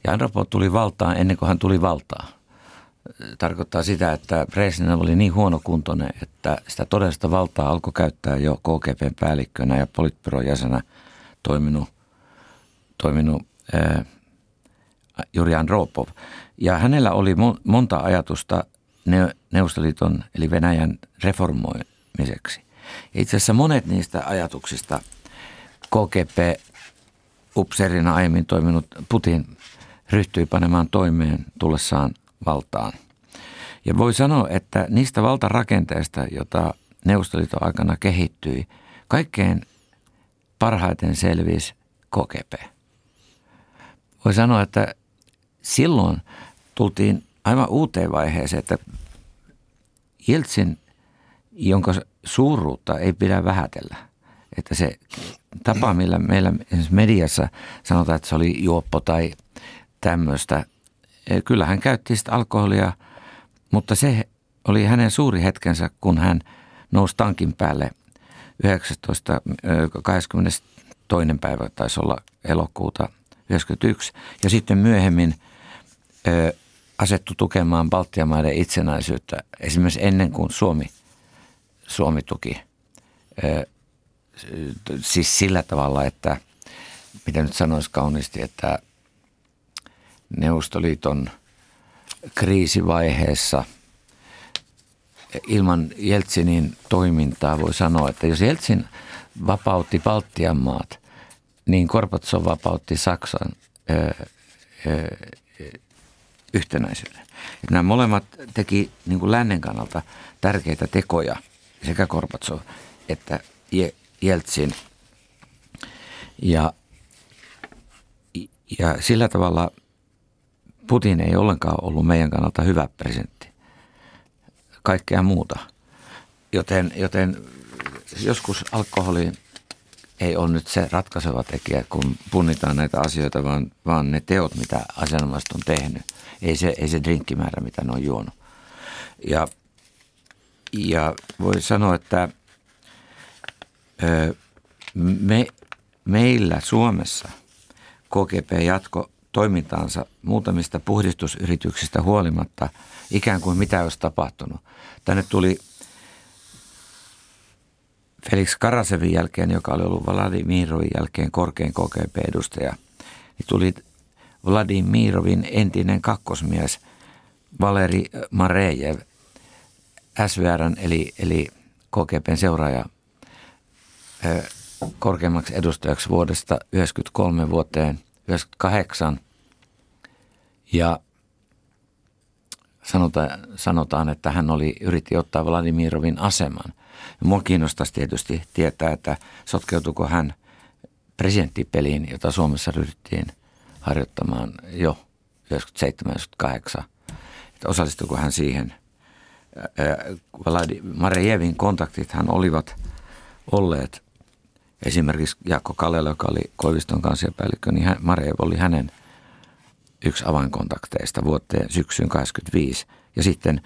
Ja Andropov tuli valtaan ennen kuin hän tuli valtaan. Tarkoittaa sitä, että Brezhnev oli niin huonokuntoinen, että sitä todellista valtaa alkoi käyttää jo KGPn päällikkönä ja politbyron jäsenä toiminut toiminut ää, Juri Andropov. Ja hänellä oli monta ajatusta Neuvostoliiton eli Venäjän reformoimiseksi. Itse asiassa monet niistä ajatuksista KGP upseerina aiemmin toiminut Putin ryhtyi panemaan toimeen tullessaan valtaan. Ja voi sanoa, että niistä valtarakenteista, jota Neuvostoliiton aikana kehittyi, kaikkein parhaiten selvisi KGP voi sanoa, että silloin tultiin aivan uuteen vaiheeseen, että Jeltsin, jonka suuruutta ei pidä vähätellä, että se tapa, millä meillä mediassa sanotaan, että se oli juoppo tai tämmöistä, e, kyllä hän käytti sitä alkoholia, mutta se oli hänen suuri hetkensä, kun hän nousi tankin päälle 19. 22. päivä taisi olla elokuuta 1991 ja sitten myöhemmin ö, asettu tukemaan Baltian maiden itsenäisyyttä esimerkiksi ennen kuin Suomi, Suomi tuki. Ö, siis sillä tavalla, että mitä nyt sanoisi kauniisti, että Neuvostoliiton kriisivaiheessa ilman Jeltsinin toimintaa voi sanoa, että jos Jeltsin vapautti Baltian maat – niin Gorbatsov vapautti Saksan ö, ö, yhtenäisyyden. Nämä molemmat teki niin kuin lännen kannalta tärkeitä tekoja, sekä Gorbatsov että Jeltsin. Ja, ja sillä tavalla Putin ei ollenkaan ollut meidän kannalta hyvä presidentti. Kaikkea muuta. Joten, joten joskus alkoholi ei ole nyt se ratkaiseva tekijä, kun punnitaan näitä asioita, vaan, vaan ne teot, mitä asianomaiset on tehnyt. Ei se, ei se drinkkimäärä, mitä ne on juonut. Ja, ja voi sanoa, että me, meillä Suomessa KGP jatko toimintaansa muutamista puhdistusyrityksistä huolimatta, ikään kuin mitä olisi tapahtunut. Tänne tuli Felix Karasevin jälkeen, joka oli ollut Vladimirovin jälkeen korkein KGP-edustaja, niin tuli Vladimirovin entinen kakkosmies Valeri Marejev, SVRn eli, eli KGPn seuraaja korkeimmaksi edustajaksi vuodesta 1993 vuoteen 1998. Ja sanotaan, sanotaan, että hän oli, yritti ottaa Vladimirovin aseman. Mua kiinnostaisi tietysti tietää, että sotkeutuiko hän presidenttipeliin, jota Suomessa ryhdyttiin harjoittamaan jo 1997-1998. Että osallistuiko hän siihen. Marejevin kontaktithan olivat olleet esimerkiksi Jaakko Kalela, joka oli Koiviston kansliapäällikkö, niin Marev oli hänen yksi avainkontakteista vuoteen syksyyn 85. Ja sitten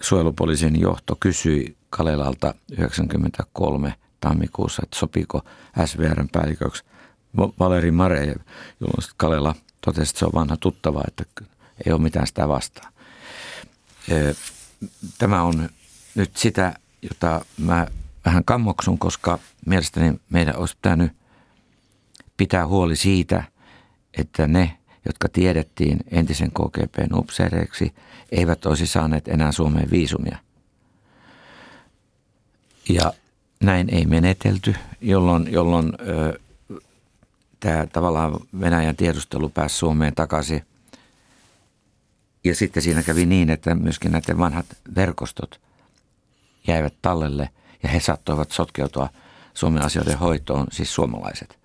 suojelupoliisin johto kysyi Kalelalta 93 tammikuussa, että sopiiko SVRn päälliköksi Valeri Marejev, jolloin Kalela totesi, että se on vanha tuttava, että ei ole mitään sitä vastaan. Tämä on nyt sitä, jota mä vähän kammoksun, koska mielestäni meidän olisi pitänyt pitää huoli siitä, että ne, jotka tiedettiin entisen KGPn upseereiksi, eivät olisi saaneet enää Suomeen viisumia. Ja näin ei menetelty, jolloin, jolloin ö, tämä tavallaan Venäjän tiedustelu pääsi Suomeen takaisin. Ja sitten siinä kävi niin, että myöskin näiden vanhat verkostot jäivät tallelle – ja he saattoivat sotkeutua Suomen asioiden hoitoon, siis suomalaiset.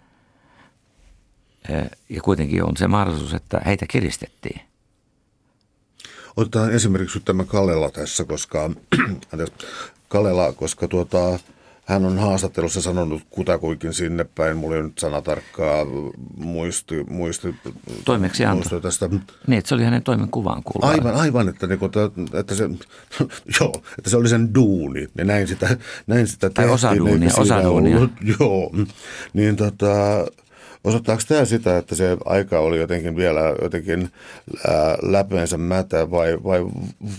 Ja kuitenkin on se mahdollisuus, että heitä kiristettiin. Otetaan esimerkiksi tämä Kalela tässä, koska, *clears throat* Kalela, koska tuota, hän on haastattelussa sanonut kutakuinkin sinne päin, mulla ei nyt sanatarkkaa muisti, muisti, Toimeksianto. muisti tästä. Niin, että se oli hänen toimenkuvaan kuuluva. Aivan, aivan, että, niin kuin, että, se, *laughs* joo, että se oli sen duuni. Ja näin sitä, näin sitä tai osa duunia, osa duunia. Ollut, joo, niin tota, Osoittaako tämä sitä, että se aika oli jotenkin vielä jotenkin läpeensä mätä vai, vai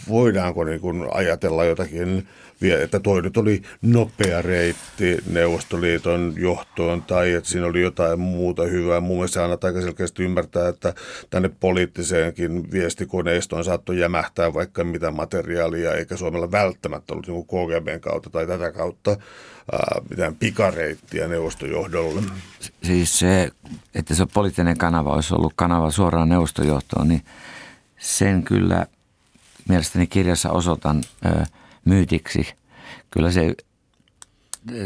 voidaanko niin kuin ajatella jotakin että toi nyt oli nopea reitti Neuvostoliiton johtoon tai että siinä oli jotain muuta hyvää. Mun mielestä aina aika selkeästi ymmärtää, että tänne poliittiseenkin viestikoneistoon saattoi jämähtää vaikka mitä materiaalia, eikä Suomella välttämättä ollut niin KGBn kautta tai tätä kautta ää, mitään pikareittiä neuvostojohdolle. Siis se, että se poliittinen kanava olisi ollut kanava suoraan neuvostojohtoon, niin sen kyllä mielestäni kirjassa osoitan – myytiksi. Kyllä se,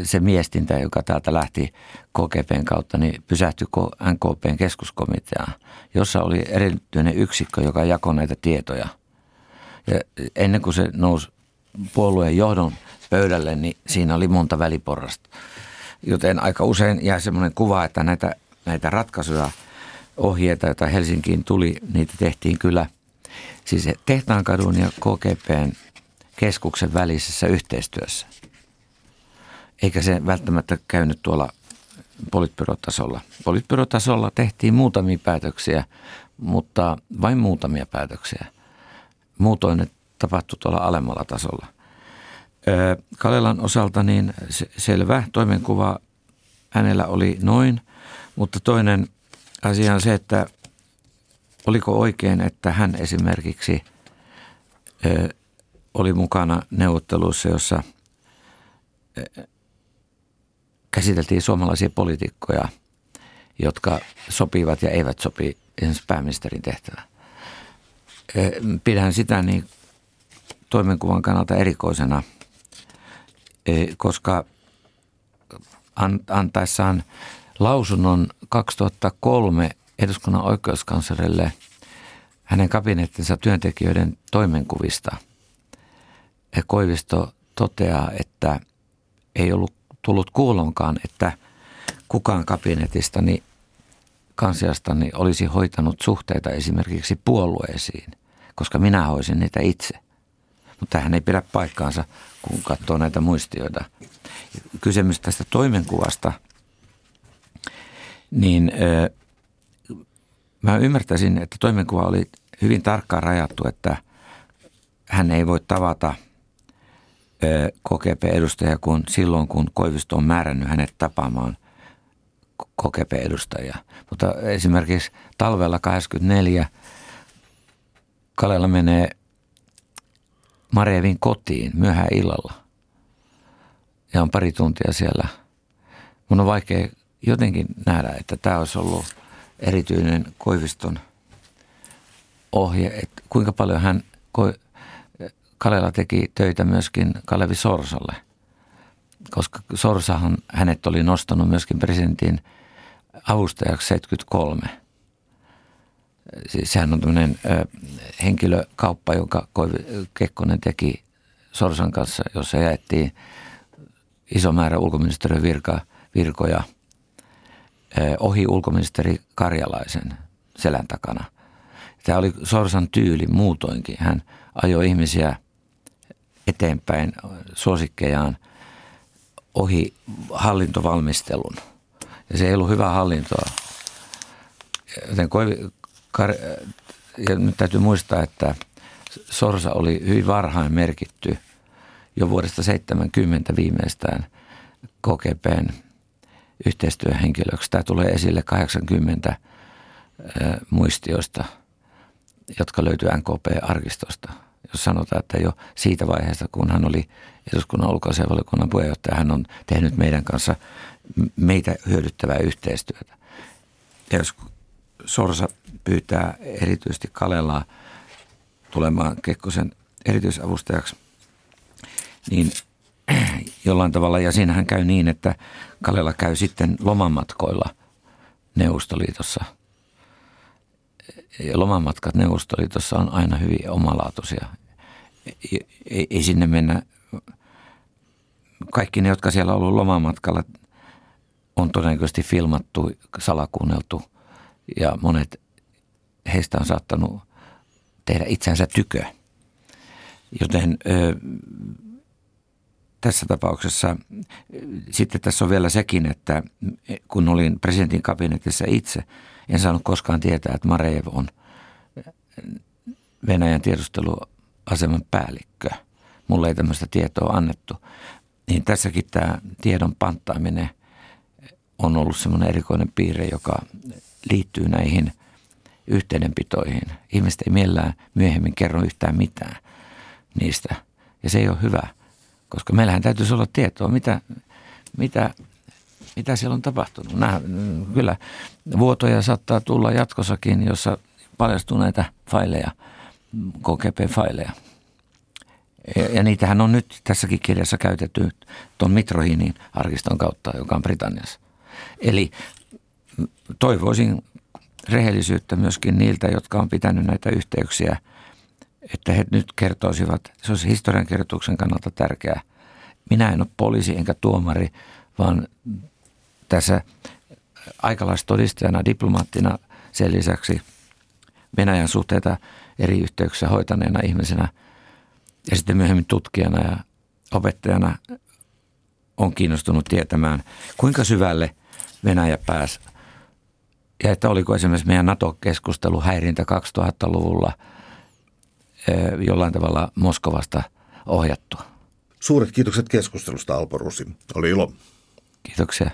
se miestintä, joka täältä lähti KGPn kautta, niin pysähtyi NKPn keskuskomiteaan, jossa oli erityinen yksikkö, joka jakoi näitä tietoja. Ja ennen kuin se nousi puolueen johdon pöydälle, niin siinä oli monta väliporrasta. Joten aika usein jää semmoinen kuva, että näitä, näitä ratkaisuja, ohjeita, joita Helsinkiin tuli, niitä tehtiin kyllä. Siis Tehtaankadun ja KGPn keskuksen välisessä yhteistyössä. Eikä se välttämättä käynyt tuolla politbyrotasolla. Politbyrotasolla tehtiin muutamia päätöksiä, mutta vain muutamia päätöksiä. Muutoin ne tapahtui tuolla alemmalla tasolla. Kalelan osalta niin selvä toimenkuva hänellä oli noin, mutta toinen asia on se, että oliko oikein, että hän esimerkiksi oli mukana neuvotteluissa, jossa eh, käsiteltiin suomalaisia poliitikkoja, jotka sopivat ja eivät sopi esimerkiksi pääministerin tehtävään. Eh, pidän sitä niin toimenkuvan kannalta erikoisena, eh, koska antaessaan lausunnon 2003 eduskunnan oikeuskanslerille hänen kabinettinsa työntekijöiden toimenkuvista – Koivisto toteaa, että ei ollut tullut kuulonkaan, että kukaan kabinetistani kansiastani olisi hoitanut suhteita esimerkiksi puolueisiin, koska minä hoisin niitä itse. Mutta tähän ei pidä paikkaansa, kun katsoo näitä muistioita. Kysymys tästä toimenkuvasta, niin ö, mä ymmärtäisin, että toimenkuva oli hyvin tarkkaan rajattu, että hän ei voi tavata KGP-edustaja kun silloin, kun Koivisto on määrännyt hänet tapaamaan KGP-edustajia. Mutta esimerkiksi talvella 84 Kalela menee Marevin kotiin myöhään illalla ja on pari tuntia siellä. Mun on vaikea jotenkin nähdä, että tämä olisi ollut erityinen Koiviston ohje, että kuinka paljon hän, Kalela teki töitä myöskin Kalevi Sorsalle, koska Sorsahan hänet oli nostanut myöskin presidentin avustajaksi 73. Siis sehän on tämmöinen henkilökauppa, jonka Kekkonen teki Sorsan kanssa, jossa jaettiin iso määrä ulkoministeriön virka, virkoja ohi ulkoministeri Karjalaisen selän takana. Tämä oli Sorsan tyyli muutoinkin. Hän ajoi ihmisiä eteenpäin suosikkejaan ohi hallintovalmistelun. Ja se ei ollut hyvä hallintoa. Joten ja nyt täytyy muistaa, että Sorsa oli hyvin varhain merkitty jo vuodesta 70 viimeistään KGPn yhteistyöhenkilöksi. Tämä tulee esille 80 muistioista, jotka löytyy NKP-arkistosta, jos sanotaan, että jo siitä vaiheesta, kun hän oli eduskunnan ulkoasianvaliokunnan puheenjohtaja, hän on tehnyt meidän kanssa meitä hyödyttävää yhteistyötä. Ja jos Sorsa pyytää erityisesti Kalelaa tulemaan Kekkosen erityisavustajaksi, niin *clears throat* jollain tavalla, ja siinähän käy niin, että Kalela käy sitten lomamatkoilla Neuvostoliitossa. Lomamatkat Neuvostoliitossa on aina hyvin omalaatuisia. Ei, ei sinne mennä, kaikki ne, jotka siellä on ollut lomamatkalla, on todennäköisesti filmattu, salakuunneltu ja monet heistä on saattanut tehdä itsensä tykö. Joten ö, tässä tapauksessa sitten tässä on vielä sekin, että kun olin presidentin kabinetissa itse, en saanut koskaan tietää, että Mareev on Venäjän tiedusteluaseman päällikkö. Mulle ei tämmöistä tietoa annettu. Niin tässäkin tämä tiedon panttaaminen on ollut semmoinen erikoinen piirre, joka liittyy näihin yhteydenpitoihin. Ihmiset ei mielellään myöhemmin kerro yhtään mitään niistä. Ja se ei ole hyvä – koska meillähän täytyisi olla tietoa, mitä, mitä, mitä siellä on tapahtunut. Nämä, kyllä vuotoja saattaa tulla jatkossakin, jossa paljastuu näitä faileja, KGP-faileja. Ja, ja niitähän on nyt tässäkin kirjassa käytetty tuon Mitrohinin arkiston kautta, joka on Britanniassa. Eli toivoisin rehellisyyttä myöskin niiltä, jotka on pitänyt näitä yhteyksiä – että he nyt kertoisivat, se olisi historiankirjoituksen kannalta tärkeää. Minä en ole poliisi enkä tuomari, vaan tässä aikalaistodistajana, diplomaattina sen lisäksi Venäjän suhteita eri yhteyksissä hoitaneena ihmisenä ja sitten myöhemmin tutkijana ja opettajana on kiinnostunut tietämään, kuinka syvälle Venäjä pääsi ja että oliko esimerkiksi meidän NATO-keskustelu häirintä 2000-luvulla – jollain tavalla Moskovasta ohjattua. Suuret kiitokset keskustelusta Alpo Rusi. Oli ilo. Kiitoksia.